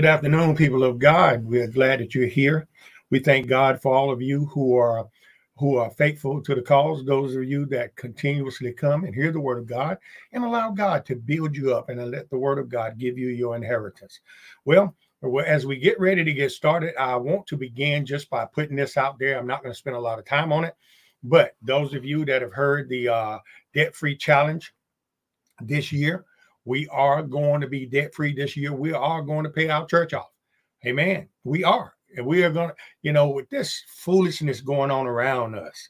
Good afternoon, people of God. We're glad that you're here. We thank God for all of you who are who are faithful to the cause, those of you that continuously come and hear the word of God and allow God to build you up and let the word of God give you your inheritance. Well, as we get ready to get started, I want to begin just by putting this out there. I'm not going to spend a lot of time on it, but those of you that have heard the uh, debt free challenge this year, we are going to be debt free this year. We are going to pay our church off. Amen. We are. And we are going to, you know, with this foolishness going on around us,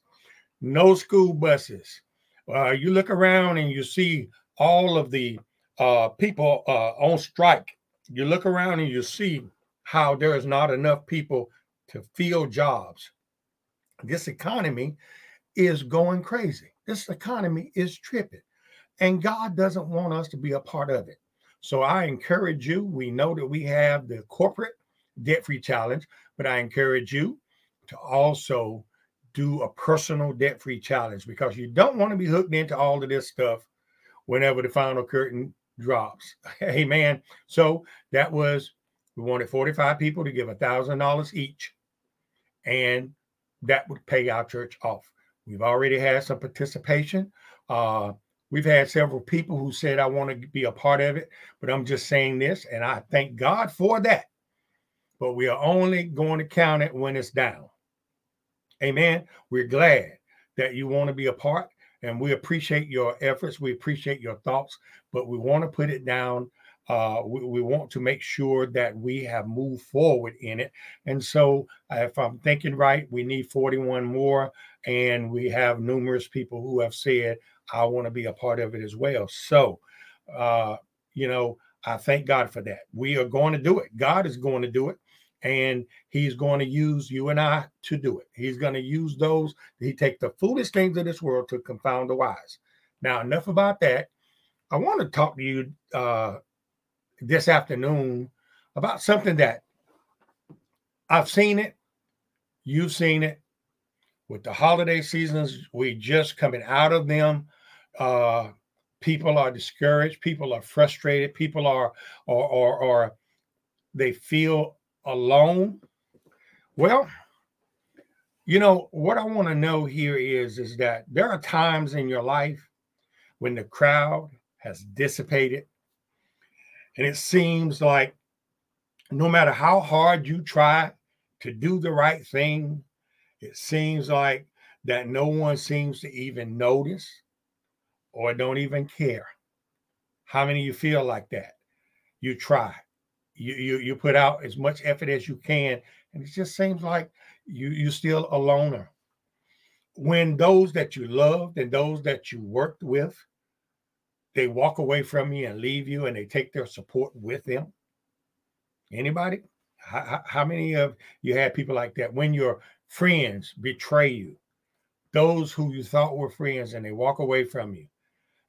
no school buses. Uh, you look around and you see all of the uh, people uh, on strike. You look around and you see how there is not enough people to fill jobs. This economy is going crazy. This economy is tripping. And God doesn't want us to be a part of it. So I encourage you. We know that we have the corporate debt free challenge, but I encourage you to also do a personal debt free challenge because you don't want to be hooked into all of this stuff whenever the final curtain drops. Amen. So that was, we wanted 45 people to give a $1,000 each, and that would pay our church off. We've already had some participation. Uh, We've had several people who said, I want to be a part of it, but I'm just saying this, and I thank God for that. But we are only going to count it when it's down. Amen. We're glad that you want to be a part, and we appreciate your efforts. We appreciate your thoughts, but we want to put it down. Uh, we, we, want to make sure that we have moved forward in it. And so, uh, if I'm thinking right, we need 41 more, and we have numerous people who have said, I want to be a part of it as well. So, uh, you know, I thank God for that. We are going to do it. God is going to do it. And he's going to use you and I to do it. He's going to use those. He take the foolish things of this world to confound the wise. Now, enough about that. I want to talk to you uh, this afternoon about something that I've seen it, you've seen it. With the holiday seasons, we just coming out of them. Uh, people are discouraged. People are frustrated. People are, or, or, or they feel alone. Well, you know what I want to know here is is that there are times in your life when the crowd has dissipated, and it seems like no matter how hard you try to do the right thing, it seems like that no one seems to even notice or don't even care. How many of you feel like that? You try. You, you you put out as much effort as you can, and it just seems like you you're still a loner. When those that you loved and those that you worked with, they walk away from you and leave you, and they take their support with them. Anybody? How, how many of you had people like that? When your friends betray you, those who you thought were friends, and they walk away from you,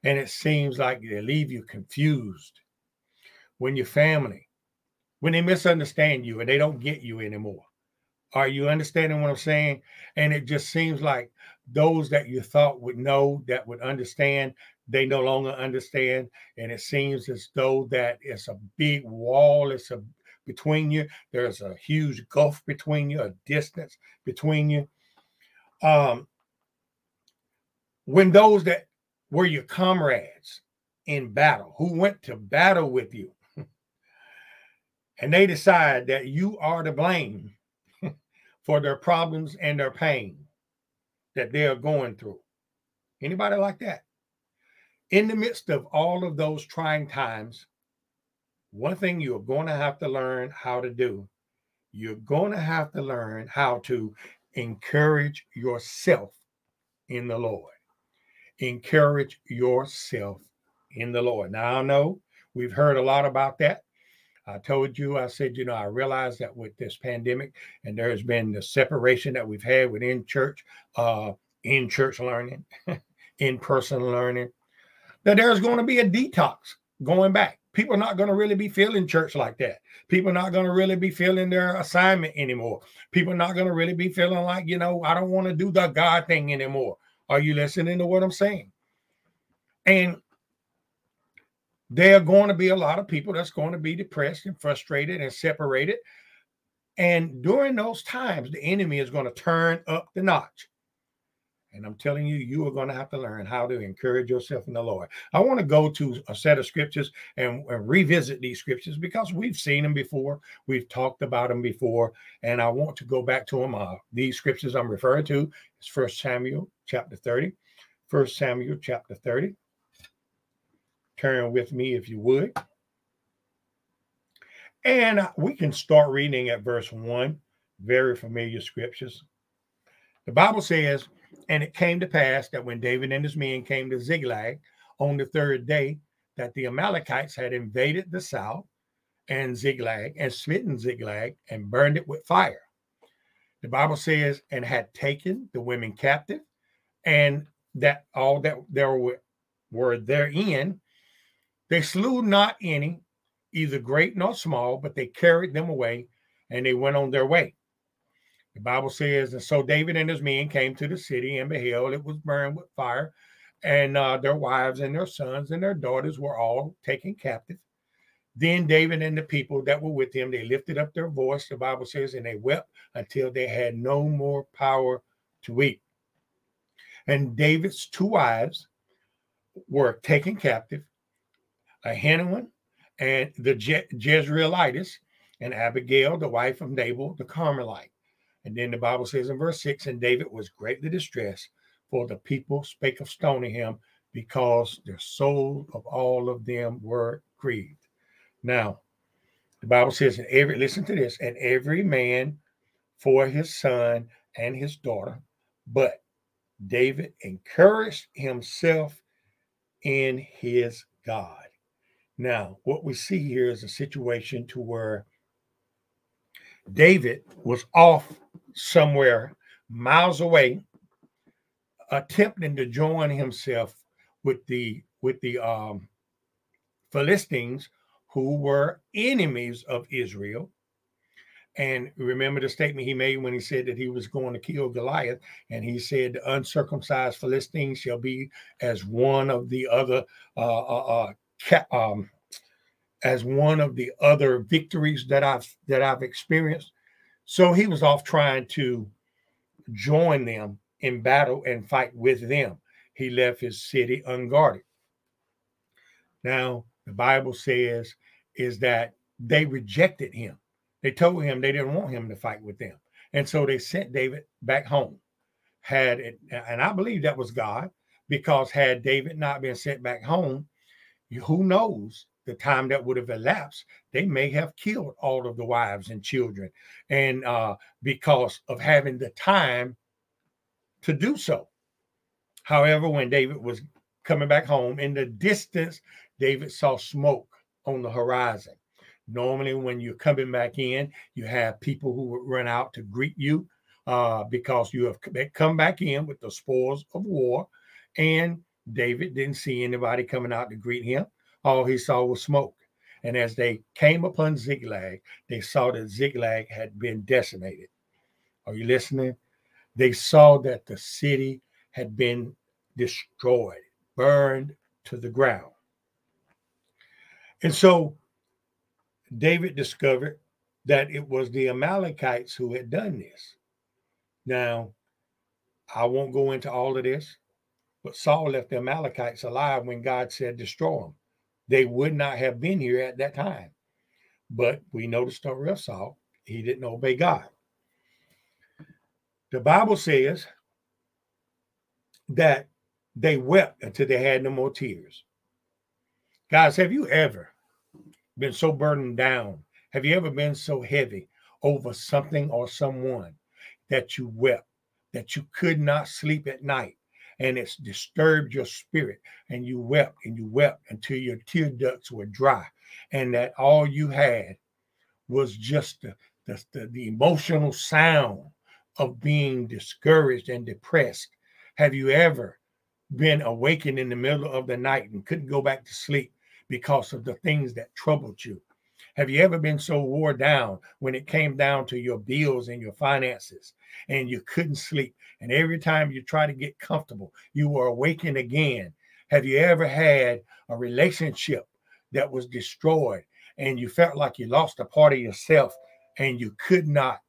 and it seems like they leave you confused. When your family, when they misunderstand you and they don't get you anymore. Are you understanding what I'm saying? And it just seems like those that you thought would know, that would understand, they no longer understand. And it seems as though that it's a big wall, it's a between you. There's a huge gulf between you, a distance between you. Um, when those that were your comrades in battle, who went to battle with you. and they decide that you are to blame for their problems and their pain that they are going through. Anybody like that? In the midst of all of those trying times, one thing you're going to have to learn how to do, you're going to have to learn how to encourage yourself in the Lord encourage yourself in the Lord. Now, I know we've heard a lot about that. I told you, I said, you know, I realize that with this pandemic and there has been the separation that we've had within church, uh, in church learning, in person learning, that there's going to be a detox going back. People are not going to really be feeling church like that. People are not going to really be feeling their assignment anymore. People are not going to really be feeling like, you know, I don't want to do the God thing anymore. Are you listening to what I'm saying? And there are going to be a lot of people that's going to be depressed and frustrated and separated. And during those times, the enemy is going to turn up the notch. And I'm telling you, you are going to have to learn how to encourage yourself in the Lord. I want to go to a set of scriptures and, and, revisit these scriptures because we've seen them before. We've talked about them before. And I want to go back to them. Uh, these scriptures I'm referring to is First Samuel chapter 30. First Samuel chapter 30. Turn with me if you would. And we can start reading at verse 1. Very familiar scriptures. The Bible says, and it came to pass that when David and his men came to Ziklag on the third day, that the Amalekites had invaded the south and Ziklag and smitten Ziklag and burned it with fire. The Bible says, and had taken the women captive, and that all that there were, were therein. They slew not any, either great nor small, but they carried them away and they went on their way. The Bible says, and so David and his men came to the city and beheld it was burned with fire, and uh, their wives and their sons and their daughters were all taken captive. Then David and the people that were with him, they lifted up their voice, the Bible says, and they wept until they had no more power to eat. And David's two wives were taken captive, Ahinoam and the Je- Jezreelites, and Abigail, the wife of Nabal, the Carmelite. And then the Bible says in verse 6 And David was greatly distressed, for the people spake of stoning him because the soul of all of them were grieved. Now, the Bible says, and every listen to this, and every man for his son and his daughter, but David encouraged himself in his God. Now, what we see here is a situation to where David was off somewhere miles away, attempting to join himself with the with the um, Philistines, who were enemies of Israel. And remember the statement he made when he said that he was going to kill Goliath, and he said, "The uncircumcised Philistines shall be as one of the other uh, uh, uh, um, as one of the other victories that I've that I've experienced. So he was off trying to join them in battle and fight with them. He left his city unguarded. Now, the Bible says is that they rejected him. They told him they didn't want him to fight with them. And so they sent David back home. Had it, and I believe that was God, because had David not been sent back home, who knows the time that would have elapsed, they may have killed all of the wives and children, and uh, because of having the time to do so. However, when David was coming back home, in the distance, David saw smoke on the horizon. Normally, when you're coming back in, you have people who would run out to greet you uh, because you have come back in with the spoils of war. And David didn't see anybody coming out to greet him all he saw was smoke. And as they came upon Ziklag, they saw that Ziklag had been decimated. Are you listening? They saw that the city had been destroyed, burned to the ground. And so David discovered that it was the Amalekites who had done this. Now, I won't go into all of this, but Saul left the Amalekites alive when God said, destroy them they would not have been here at that time. But we know the story of Saul. He didn't obey God. The Bible says that they wept until they had no more tears. Guys, have you ever been so burdened down? Have you ever been so heavy over something or someone that you wept, that you could not sleep at night, and it's disturbed your spirit and you wept and you wept until your tear ducts were dry and that all you had was just the, the, the, emotional sound of being discouraged and depressed have you ever been awakened in the middle of the night and couldn't go back to sleep because of the things that troubled you have you ever been so wore down when it came down to your bills and your finances and you couldn't sleep? And every time you try to get comfortable, you were awakened again. Have you ever had a relationship that was destroyed and you felt like you lost a part of yourself and you could not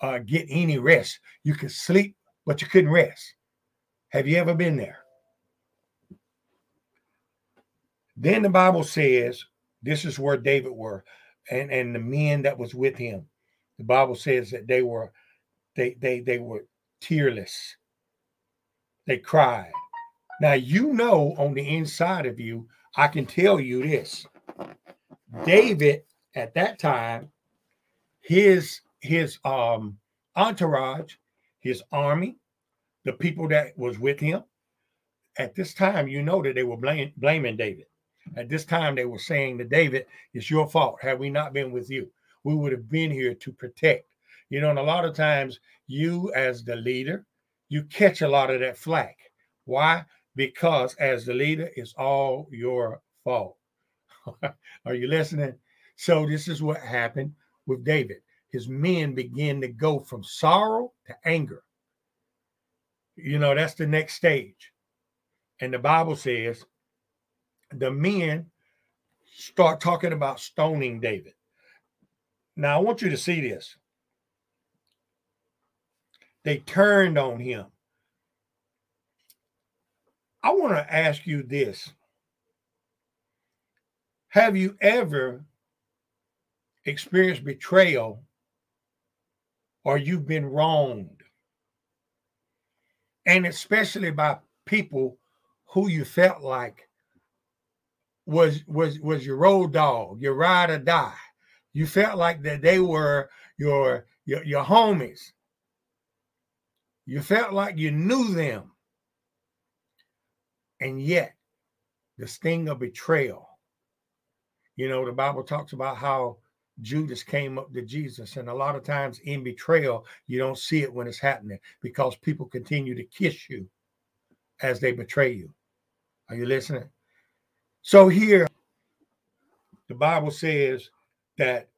uh, get any rest. You could sleep, but you couldn't rest. Have you ever been there? Then the Bible says, this is where David were, and, and the men that was with him. The Bible says that they were they they they were tearless. They cried. Now you know on the inside of you, I can tell you this. David at that time, his his um entourage, his army, the people that was with him, at this time, you know that they were blame, blaming David. At this time, they were saying to David, It's your fault. Had we not been with you, we would have been here to protect. You know, and a lot of times, you as the leader, you catch a lot of that flack. Why? Because as the leader, it's all your fault. Are you listening? So, this is what happened with David. His men began to go from sorrow to anger. You know, that's the next stage. And the Bible says the men start talking about stoning David. Now, I want you to see this. They turned on him. I want to ask you this Have you ever experienced betrayal or you've been wronged? And especially by people who you felt like was was was your road dog, your ride or die. You felt like that they were your your, your homies. You felt like you knew them. And yet, the sting of betrayal. You know, the Bible talks about how Judas came up to Jesus. And a lot of times in betrayal, you don't see it when it's happening because people continue to kiss you as they betray you. Are you listening? So here, the Bible says that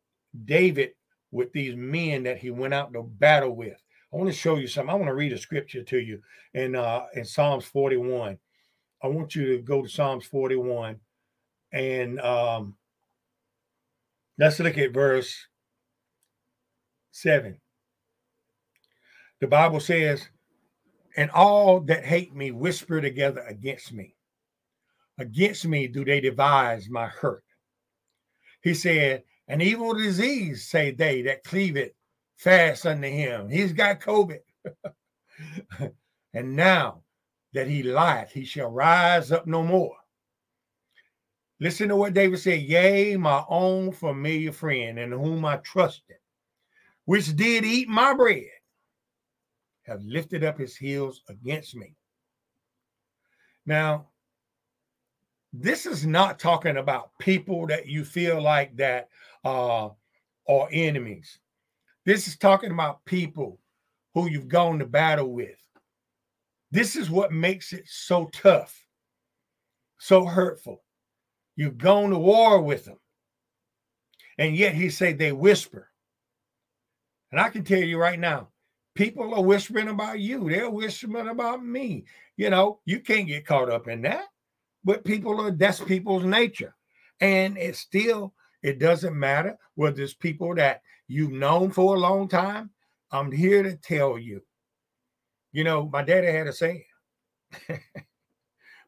David, with these men that he went out to battle with, I want to show you something. I want to read a scripture to you in uh, in Psalms 41. I want you to go to Psalms 41 and um, let's look at verse 7. The Bible says, And all that hate me whisper together against me. Against me do they devise my hurt. He said, An evil disease, say they, that cleave it fast unto him. He's got COVID. and now that he lieth, he shall rise up no more. Listen to what David said Yea, my own familiar friend, in whom I trusted, which did eat my bread, have lifted up his heels against me. Now, this is not talking about people that you feel like that uh, are enemies. This is talking about people who you've gone to battle with. This is what makes it so tough, so hurtful. You've gone to war with them. And yet he said they whisper. And I can tell you right now, people are whispering about you. They're whispering about me. You know, you can't get caught up in that but people are that's people's nature. And it still it doesn't matter whether it's people that you've known for a long time. I'm here to tell you. You know my daddy had a saying.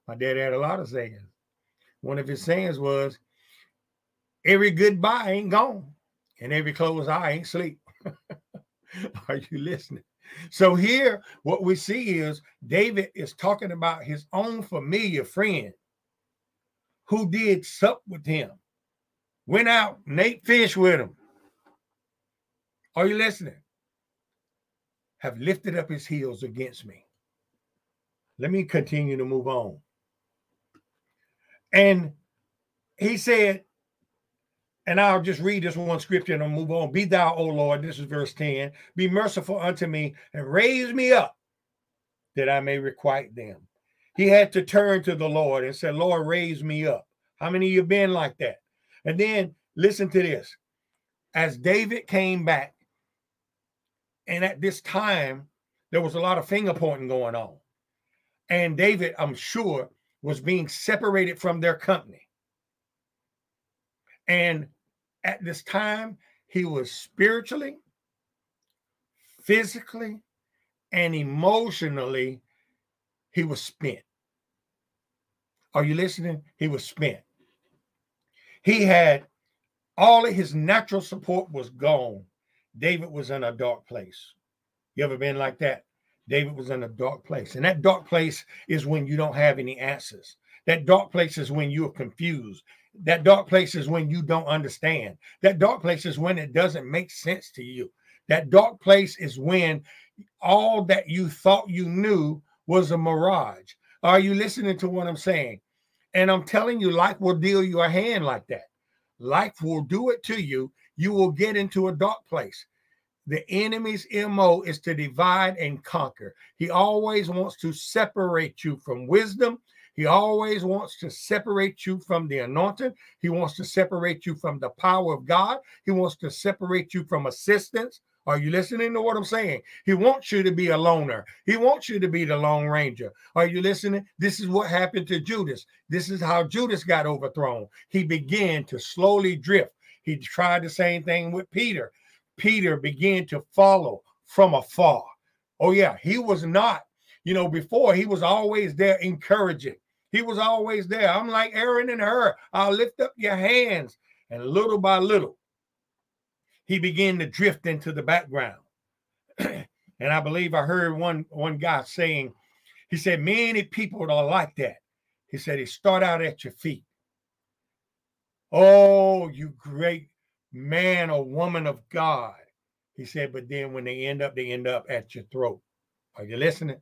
My daddy had a lot of sayings. One of his sayings was every goodbye ain't gone and every closed eye ain't sleep are you listening? So here what we see is david is talking about his own familiar friend who did sup with him, went out and ate fish with him. Are you listening? Have lifted up his heels against me. Let me continue to move on. And he said, and I'll just read this one scripture and I'll move on. Be thou, O Lord, this is verse 10, be merciful unto me and raise me up that I may requite them. He had to turn to the Lord and say, Lord, raise me up. How many of you been like that? And then listen to this. As David came back, and at this time, there was a lot of finger pointing going on. And David, I'm sure, was being separated from their company. And at this time, he was spiritually, physically, and emotionally, he was spent. Are you listening? He was spent. He had all of his natural support was gone. David was in a dark place. You ever been like that? David was in a dark place. And that dark place is when you don't have any answers. That dark place is when you're confused. That dark place is when you don't understand. That dark place is when it doesn't make sense to you. That dark place is when all that you thought you knew was a mirage. Are you listening to what I'm saying? And I'm telling you, life will deal you a hand like that. Life will do it to you. You will get into a dark place. The enemy's MO is to divide and conquer. He always wants to separate you from wisdom. He always wants to separate you from the anointing. He wants to separate you from the power of God. He wants to separate you from assistance. Are you listening to what I'm saying? He wants you to be a loner. He wants you to be the Lone Ranger. Are you listening? This is what happened to Judas. This is how Judas got overthrown. He began to slowly drift. He tried the same thing with Peter. Peter began to follow from afar. Oh, yeah, he was not, you know, before he was always there encouraging. He was always there. I'm like Aaron and Hur. I'll lift up your hands. And little by little, he began to drift into the background. and I believe I heard one one guy saying, he said, many people are like that. He said, he start out at your feet. Oh, you great man or woman of God. He said, but then when they end up, they end up at your throat. Are you listening?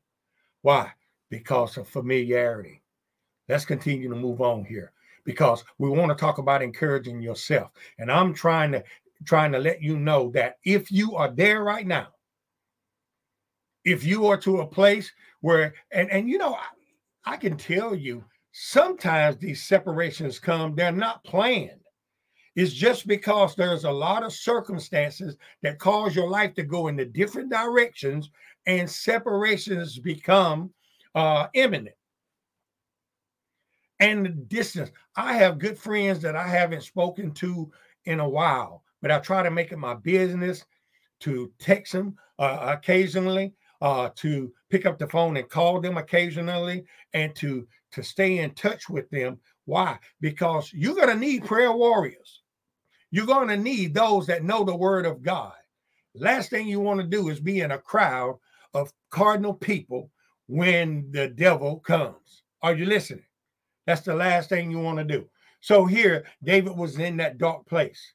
Why? Because of familiarity. Let's continue to move on here because we want to talk about encouraging yourself. And I'm trying to trying to let you know that if you are there right now, if you are to a place where, and, and you know, I, I can tell you sometimes these separations come, they're not planned. It's just because there's a lot of circumstances that cause your life to go in the different directions and separations become uh, imminent. And the distance. I have good friends that I haven't spoken to in a while but I try to make it my business to text them uh, occasionally, uh, to pick up the phone and call them occasionally, and to to stay in touch with them. Why? Because you're gonna need prayer warriors. You're gonna need those that know the word of God. Last thing you want to do is be in a crowd of cardinal people when the devil comes. Are you listening? That's the last thing you want to do. So here, David was in that dark place.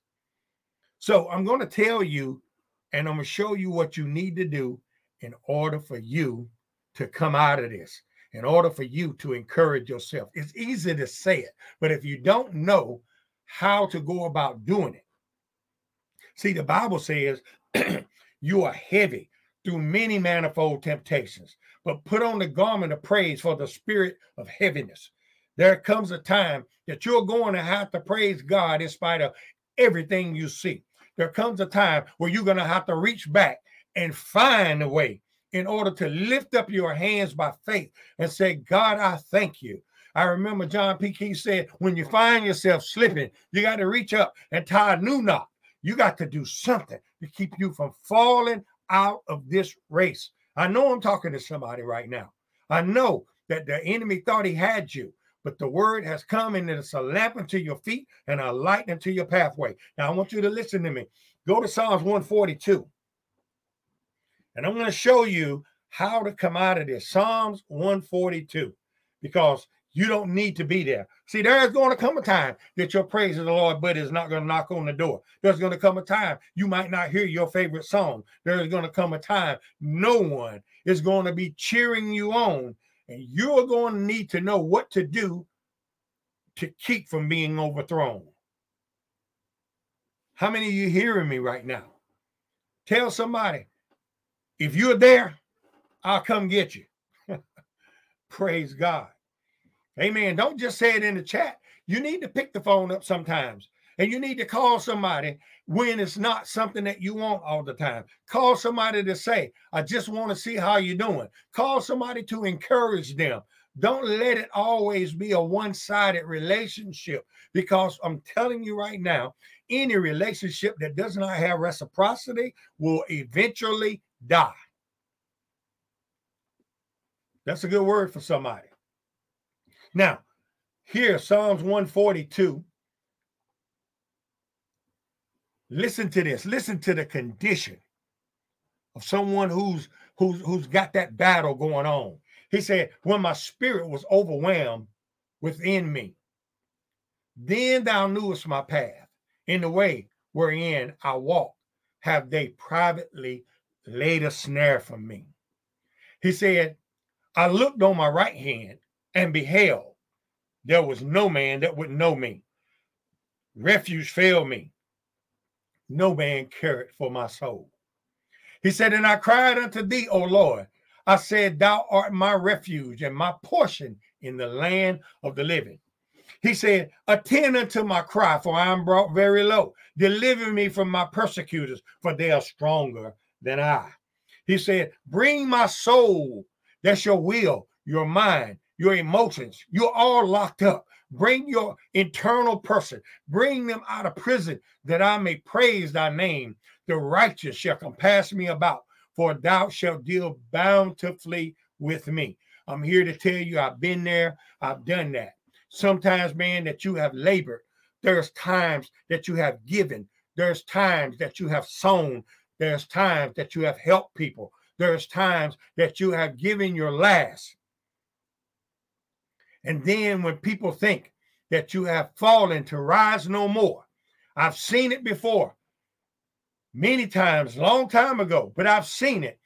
So I'm going to tell you, and I'm going to show you what you need to do in order for you to come out of this, in order for you to encourage yourself. It's easy to say it, but if you don't know how to go about doing it, see, the Bible says you are heavy through many manifold temptations, but put on the garment of praise for the spirit of heaviness. There comes a time that you're going to have to praise God in spite of everything you see. There comes a time where you're going to have to reach back and find a way in order to lift up your hands by faith and say, God, I thank you. I remember John P. Kee said, when you find yourself slipping, you got to reach up and tie a new knot. You got to do something to keep you from falling out of this race. I know I'm talking to somebody right now. I know that the enemy thought he had you, but the word has come and it's a lamp unto your feet and a light unto your pathway. Now, I want you to listen to me. Go to Psalms 142. And I'm going to show you how to come out of this. Psalms 142, because you don't need to be there. See, there's going to come a time that your praise of the Lord, but is not going to knock on the door. There's going to come a time you might not hear your favorite song. There's going to come a time no one is going to be cheering you on and you're going to need to know what to do to keep from being overthrown. How many of you hearing me right now? Tell somebody, if you're there, I'll come get you. Praise God. Amen. Don't just say it in the chat. You need to pick the phone up sometimes and you need to call somebody when it's not something that you want all the time. Call somebody to say, I just want to see how you're doing. Call somebody to encourage them. Don't let it always be a one sided relationship because I'm telling you right now, any relationship that does not have reciprocity will eventually die. That's a good word for somebody. Now, here, Psalms 142. Listen to this. Listen to the condition of someone who's who's who's got that battle going on. He said, When my spirit was overwhelmed within me, then thou knewest my path. In the way wherein I walk, have they privately laid a snare for me. He said, I looked on my right hand and beheld there was no man that would know me. Refuge failed me. No man cared for my soul. He said, And I cried unto thee, O Lord. I said, Thou art my refuge and my portion in the land of the living. He said, Attend unto my cry, for I am brought very low. Deliver me from my persecutors, for they are stronger than I. He said, Bring my soul, that's your will, your mind, your emotions. You're all locked up. Bring your internal person, bring them out of prison, that I may praise thy name. The righteous shall compass me about, for thou shalt deal bountifully with me. I'm here to tell you, I've been there, I've done that. Sometimes, man, that you have labored. There's times that you have given. There's times that you have sown. There's times that you have helped people. There's times that you have given your last. And then when people think that you have fallen to rise no more, I've seen it before many times, long time ago, but I've seen it.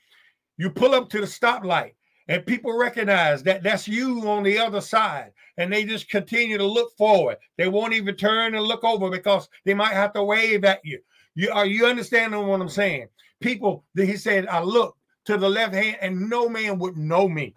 You pull up to the stoplight and people recognize that that's you on the other side and they just continue to look forward. They won't even turn and look over because they might have to wave at you. You are you understanding what I'm saying? People, he said, I look to the left hand and no man would know me.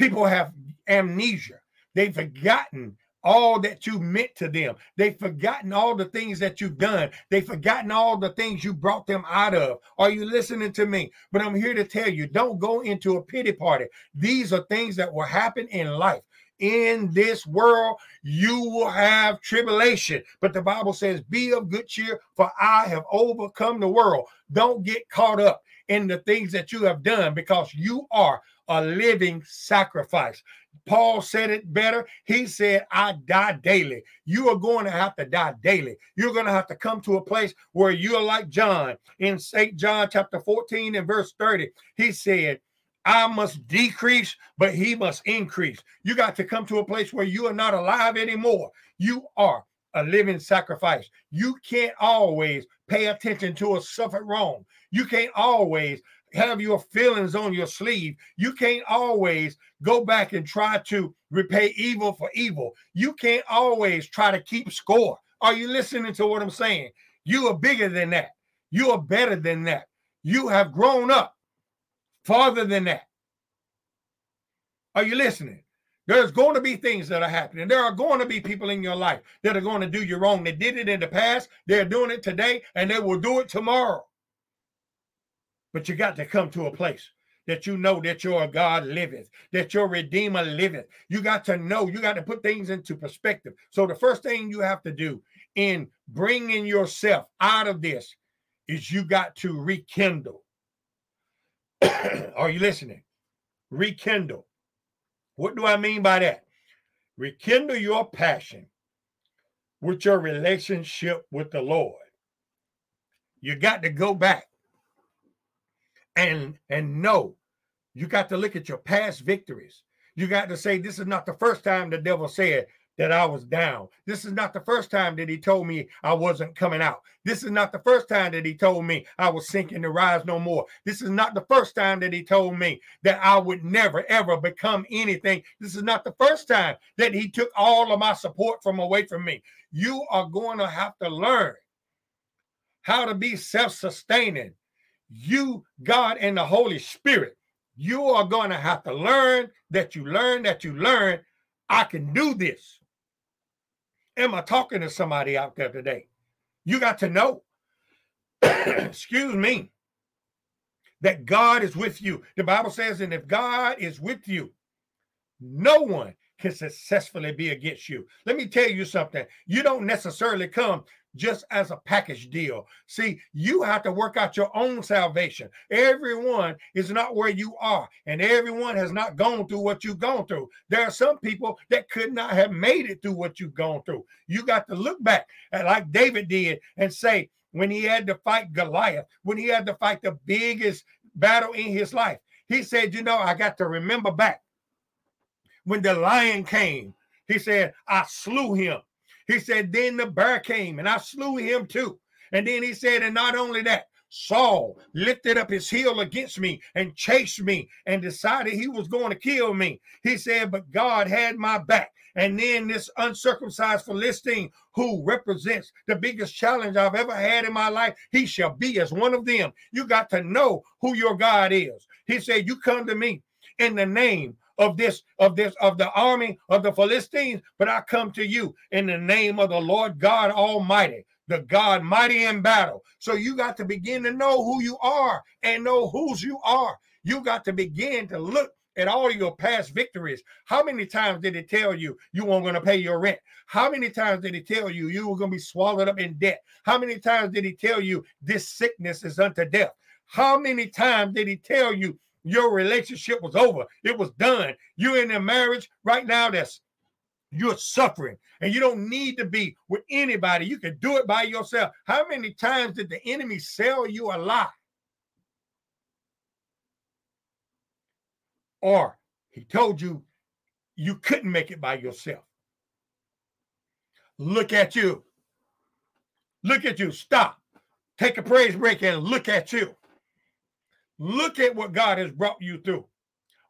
People have amnesia. They've forgotten all that you meant to them. They've forgotten all the things that you've done. They've forgotten all the things you brought them out of. Are you listening to me? But I'm here to tell you don't go into a pity party. These are things that will happen in life. In this world, you will have tribulation. But the Bible says, Be of good cheer, for I have overcome the world. Don't get caught up in the things that you have done because you are a living sacrifice. Paul said it better. He said, I die daily. You are going to have to die daily. You're going to have to come to a place where you're like John in St. John chapter 14 and verse 30. He said, I must decrease, but he must increase. You got to come to a place where you are not alive anymore. You are a living sacrifice. You can't always pay attention to a suffered wrong. You can't always have your feelings on your sleeve. You can't always go back and try to repay evil for evil. You can't always try to keep score. Are you listening to what I'm saying? You are bigger than that. You are better than that. You have grown up farther than that. Are you listening? There's going to be things that are happening. There are going to be people in your life that are going to do you wrong. They did it in the past, they're doing it today, and they will do it tomorrow. But you got to come to a place that you know that your God liveth, that your Redeemer liveth. You got to know, you got to put things into perspective. So, the first thing you have to do in bringing yourself out of this is you got to rekindle. Are you listening? Rekindle. What do I mean by that? Rekindle your passion with your relationship with the Lord. You got to go back and and know you got to look at your past victories. You got to say, This is not the first time the devil said that I was down. This is not the first time that he told me I wasn't coming out. This is not the first time that he told me I was sinking to rise no more. This is not the first time that he told me that I would never, ever become anything. This is not the first time that he took all of my support from away from me. You are going to have to learn how to be self sustaining you, God, and the Holy Spirit, you are going to have to learn that you learn that you learn. I can do this. Am I talking to somebody out there today? You got to know, excuse me, that God is with you. The Bible says, and if God is with you, no one can successfully be against you. Let me tell you something. You don't necessarily come just as a package deal. See, you have to work out your own salvation. Everyone is not where you are, and everyone has not gone through what you've gone through. There are some people that could not have made it through what you've gone through. You got to look back at like David did and say, when he had to fight Goliath, when he had to fight the biggest battle in his life, he said, You know, I got to remember back when the lion came. He said, I slew him. He said, Then the bear came and I slew him too. And then he said, And not only that, Saul lifted up his heel against me and chased me and decided he was going to kill me. He said, But God had my back. And then this uncircumcised Philistine, who represents the biggest challenge I've ever had in my life, he shall be as one of them. You got to know who your God is. He said, You come to me in the name of this, of this, of the army of the Philistines, but I come to you in the name of the Lord God Almighty, the God mighty in battle. So you got to begin to know who you are and know whose you are. You got to begin to look at all your past victories. How many times did it tell you you weren't going to pay your rent? How many times did he tell you you were going to be swallowed up in debt? How many times did he tell you this sickness is unto death? How many times did he tell you your relationship was over. It was done. You're in a marriage right now that's you're suffering and you don't need to be with anybody. You can do it by yourself. How many times did the enemy sell you a lie? Or he told you you couldn't make it by yourself. Look at you. Look at you. Stop. Take a praise break and look at you. Look at what God has brought you through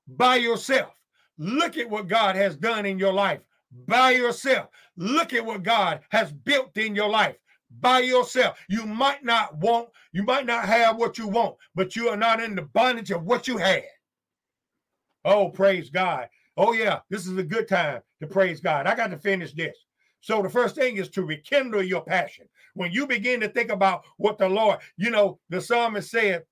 by yourself. Look at what God has done in your life by yourself. Look at what God has built in your life by yourself. You might not want, you might not have what you want, but you are not in the bondage of what you had. Oh, praise God. Oh, yeah, this is a good time to praise God. I got to finish this. So the first thing is to rekindle your passion. When you begin to think about what the Lord, you know, the psalmist said,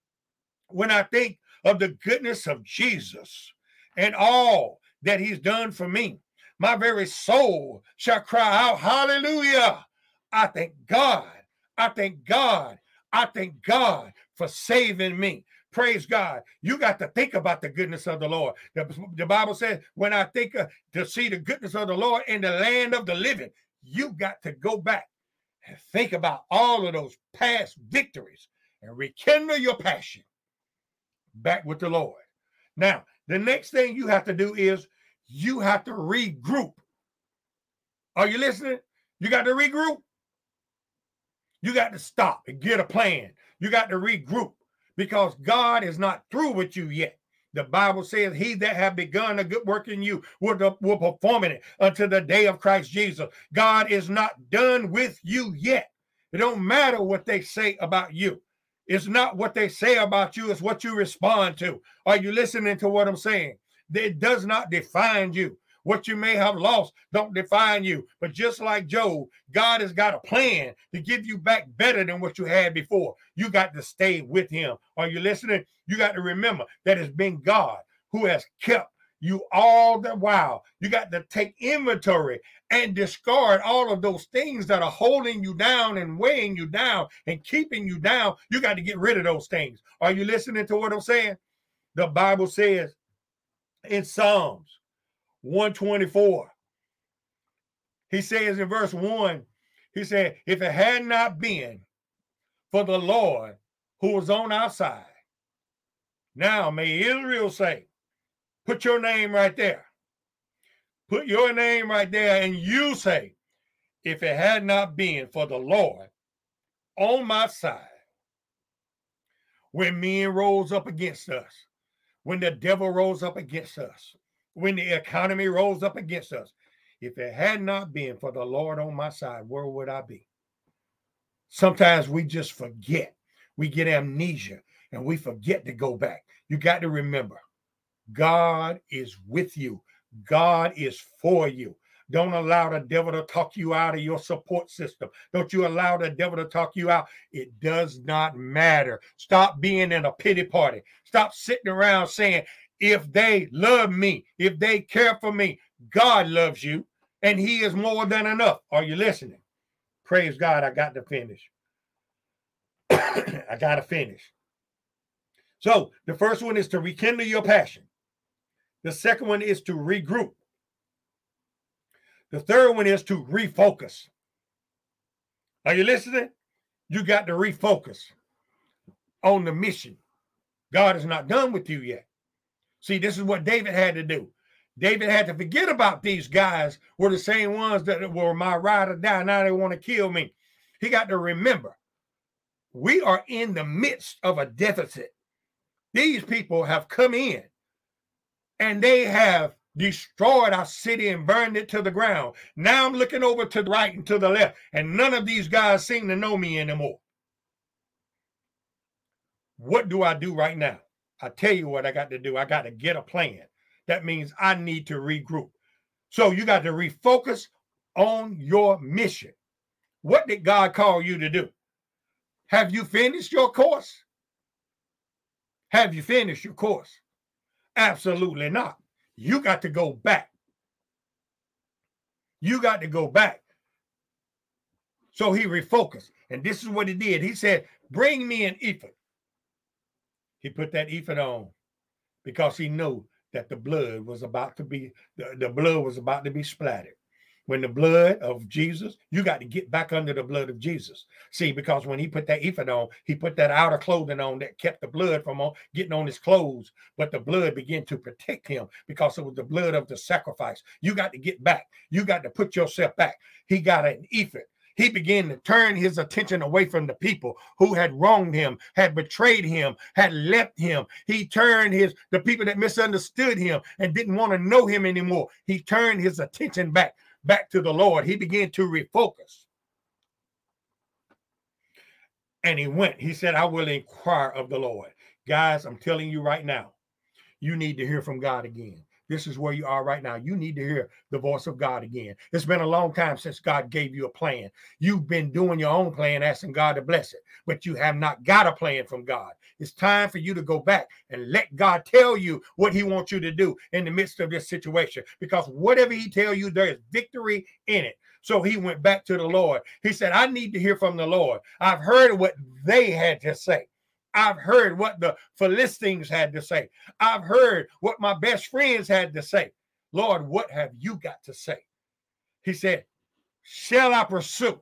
when I think of the goodness of Jesus and all that he's done for me, my very soul shall cry out, Hallelujah. I thank God. I thank God. I thank God for saving me. Praise God. You got to think about the goodness of the Lord. The, the Bible says, when I think of, to see the goodness of the Lord in the land of the living, you got to go back and think about all of those past victories and rekindle your passion back with the Lord. Now, the next thing you have to do is you have to regroup. Are you listening? You got to regroup. You got to stop and get a plan. You got to regroup because God is not through with you yet. The Bible says, He that have begun a good work in you will, will perform it until the day of Christ Jesus. God is not done with you yet. It don't matter what they say about you. It's not what they say about you, it's what you respond to. Are you listening to what I'm saying? It does not define you. What you may have lost don't define you. But just like Job, God has got a plan to give you back better than what you had before. You got to stay with him. Are you listening? You got to remember that it's been God who has kept you all the while. You got to take inventory and discard all of those things that are holding you down and weighing you down and keeping you down. You got to get rid of those things. Are you listening to what I'm saying? The Bible says in Psalms 124, he says in verse 1, he said, If it had not been for the Lord who was on our side, now may Israel say, Put your name right there. Put your name right there, and you say, if it had not been for the Lord on my side, when men rose up against us, when the devil rose up against us, when the economy rose up against us, if it had not been for the Lord on my side, where would I be? Sometimes we just forget. We get amnesia and we forget to go back. You got to remember God is with you. God is for you. Don't allow the devil to talk you out of your support system. Don't you allow the devil to talk you out. It does not matter. Stop being in a pity party. Stop sitting around saying, if they love me, if they care for me, God loves you and he is more than enough. Are you listening? Praise God. I got to finish. I got to finish. So the first one is to rekindle your passion. The second one is to regroup. The third one is to refocus. Are you listening? You got to refocus on the mission. God is not done with you yet. See, this is what David had to do. David had to forget about these guys were the same ones that were my ride or die. Now they want to kill me. He got to remember we are in the midst of a deficit. These people have come in and they have destroyed our city and burned it to the ground. Now I'm looking over to the right and to the left, and none of these guys seem to know me anymore. What do I do right now? I tell you what I got to do. I got to get a plan. That means I need to regroup. So you got to refocus on your mission. What did God call you to do? Have you finished your course? Have you finished your course? Absolutely not. You got to go back. You got to go back. So he refocused. And this is what he did. He said, Bring me an ephod. He put that ephod on because he knew that the blood was about to be the, the blood was about to be splattered when the blood of Jesus, you got to get back under the blood of Jesus. See, because when he put that ephod on, he put that outer clothing on that kept the blood from on, getting on his clothes, but the blood began to protect him because it was the blood of the sacrifice. You got to get back. You got to put yourself back. He got an ephod he began to turn his attention away from the people who had wronged him, had betrayed him, had left him. He turned his the people that misunderstood him and didn't want to know him anymore. He turned his attention back back to the Lord. He began to refocus. And he went. He said, I will inquire of the Lord. Guys, I'm telling you right now, you need to hear from God again. This is where you are right now. You need to hear the voice of God again. It's been a long time since God gave you a plan. You've been doing your own plan, asking God to bless it, but you have not got a plan from God. It's time for you to go back and let God tell you what He wants you to do in the midst of this situation. Because whatever He tell you, there is victory in it. So he went back to the Lord. He said, I need to hear from the Lord. I've heard what they had to say. I've heard what the Philistines had to say. I've heard what my best friends had to say. Lord, what have you got to say? He said, Shall I pursue?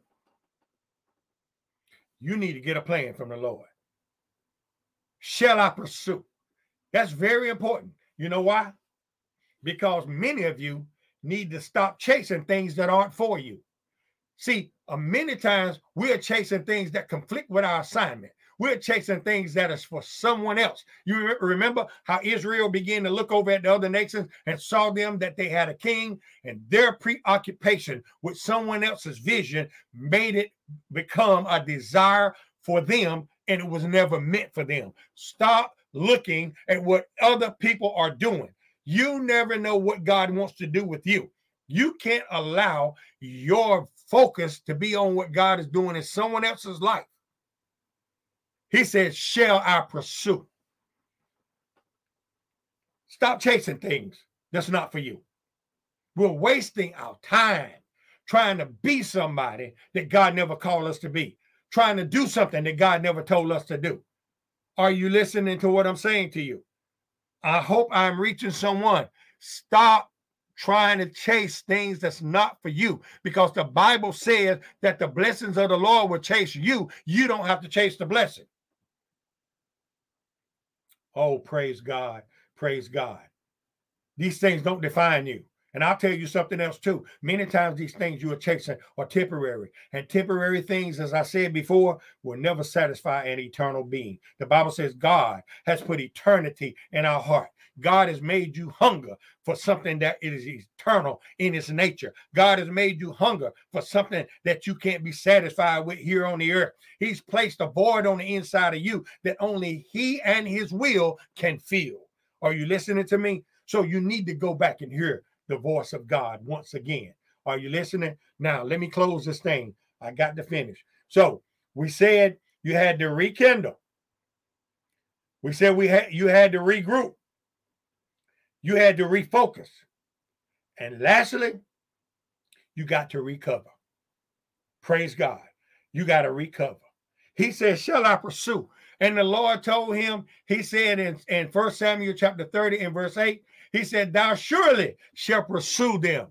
You need to get a plan from the Lord. Shall I pursue? That's very important. You know why? Because many of you need to stop chasing things that aren't for you. See, uh, many times we're chasing things that conflict with our assignment. We're chasing things that is for someone else. You remember how Israel began to look over at the other nations and saw them that they had a king, and their preoccupation with someone else's vision made it become a desire for them, and it was never meant for them. Stop looking at what other people are doing. You never know what God wants to do with you. You can't allow your focus to be on what God is doing in someone else's life. He said, Shall I pursue? Stop chasing things that's not for you. We're wasting our time trying to be somebody that God never called us to be, trying to do something that God never told us to do. Are you listening to what I'm saying to you? I hope I'm reaching someone. Stop trying to chase things that's not for you because the Bible says that the blessings of the Lord will chase you. You don't have to chase the blessing. Oh, praise God. Praise God. These things don't define you. And I'll tell you something else too. Many times these things you are chasing are temporary. And temporary things, as I said before, will never satisfy an eternal being. The Bible says God has put eternity in our heart. God has made you hunger for something that is eternal in its nature. God has made you hunger for something that you can't be satisfied with here on the earth. He's placed a void on the inside of you that only He and His will can fill. Are you listening to me? So you need to go back and hear the voice of God once again. Are you listening? Now, let me close this thing. I got to finish. So we said you had to rekindle. We said we had you had to regroup. You had to refocus. And lastly, you got to recover. Praise God. You got to recover. He said, Shall I pursue? And the Lord told him, He said in, in 1 Samuel chapter 30 and verse 8, He said, Thou surely shall pursue them,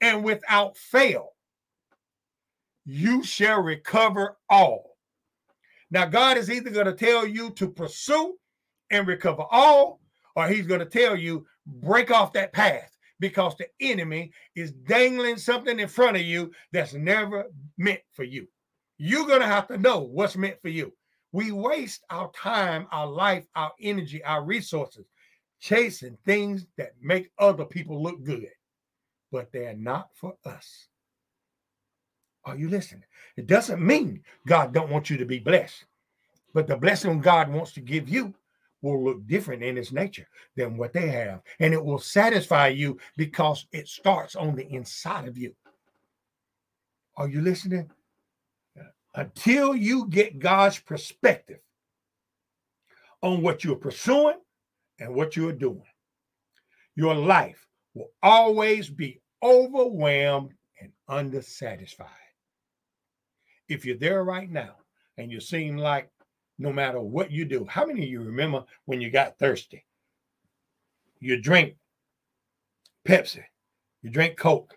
and without fail, you shall recover all. Now, God is either going to tell you to pursue and recover all, or He's going to tell you, break off that path because the enemy is dangling something in front of you that's never meant for you. You're going to have to know what's meant for you. We waste our time, our life, our energy, our resources chasing things that make other people look good, but they're not for us. Are you listening? It doesn't mean God don't want you to be blessed, but the blessing God wants to give you will look different in its nature than what they have, and it will satisfy you because it starts on the inside of you. Are you listening? Until you get God's perspective on what you're pursuing and what you're doing, your life will always be overwhelmed and undersatisfied if you're there right now and you seem like no matter what you do, how many of you remember when you got thirsty? You drink Pepsi, you drink Coke,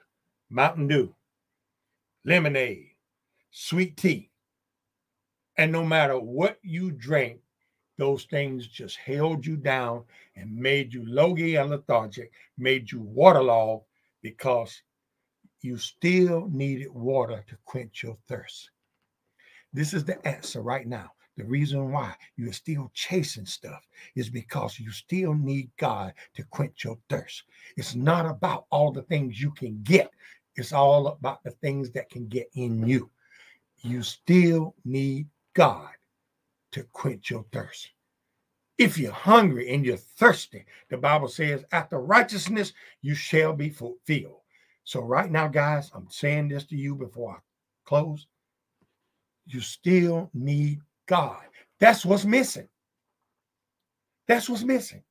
Mountain Dew, lemonade, sweet tea. And no matter what you drank, those things just held you down and made you logy and lethargic, made you waterlogged because you still needed water to quench your thirst. This is the answer right now. The reason why you're still chasing stuff is because you still need God to quench your thirst. It's not about all the things you can get, it's all about the things that can get in you. You still need God to quench your thirst. If you're hungry and you're thirsty, the Bible says, after righteousness, you shall be fulfilled. So, right now, guys, I'm saying this to you before I close you still need God. That's what's missing. That's what's missing.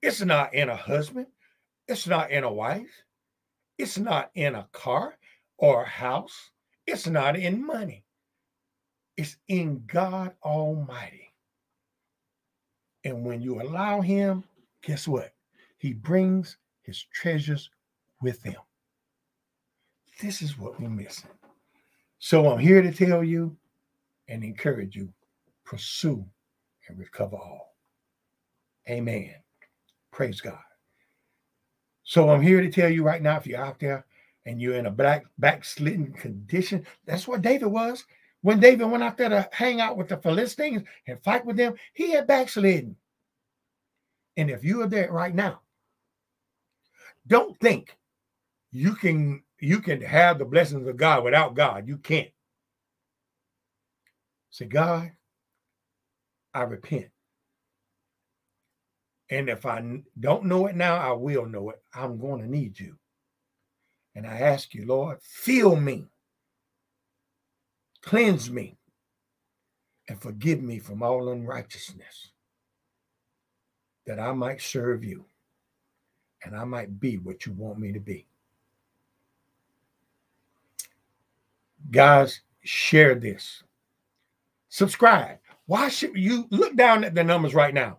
It's not in a husband, it's not in a wife, it's not in a car or a house, it's not in money. It's in God Almighty. And when you allow Him, guess what? He brings His treasures with Him. This is what we're missing. So I'm here to tell you and encourage you pursue and recover all. Amen. Praise God. So I'm here to tell you right now if you're out there and you're in a black backslidden condition, that's what David was. When David went out there to hang out with the Philistines and fight with them, he had backslidden. And if you are there right now, don't think you can you can have the blessings of God without God. You can't. Say, God, I repent. And if I don't know it now, I will know it. I'm going to need you. And I ask you, Lord, fill me, cleanse me, and forgive me from all unrighteousness, that I might serve you and I might be what you want me to be. Guys, share this. Subscribe. Why should you look down at the numbers right now?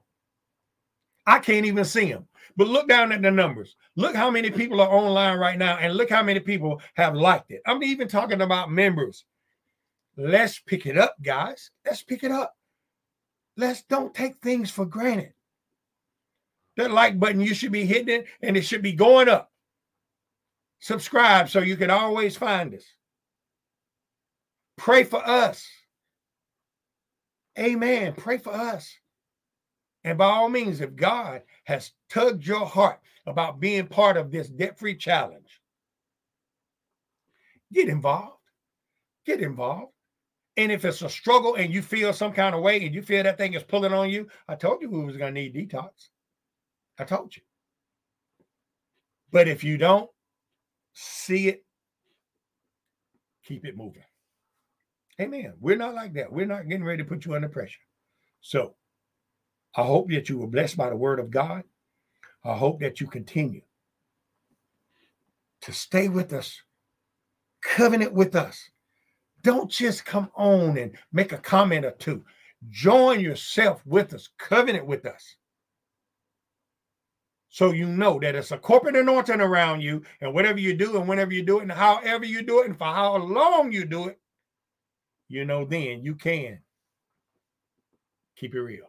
I can't even see them, but look down at the numbers. Look how many people are online right now, and look how many people have liked it. I'm even talking about members. Let's pick it up, guys. Let's pick it up. Let's don't take things for granted. That like button, you should be hitting it and it should be going up. Subscribe so you can always find us. Pray for us. Amen. Pray for us. And by all means, if God has tugged your heart about being part of this debt free challenge, get involved. Get involved. And if it's a struggle and you feel some kind of way and you feel that thing is pulling on you, I told you we was going to need detox. I told you. But if you don't see it, keep it moving. Amen. We're not like that. We're not getting ready to put you under pressure. So I hope that you were blessed by the word of God. I hope that you continue to stay with us, covenant with us. Don't just come on and make a comment or two. Join yourself with us, covenant with us. So you know that it's a corporate anointing around you, and whatever you do, and whenever you do it, and however you do it, and for how long you do it, you know, then you can keep it real.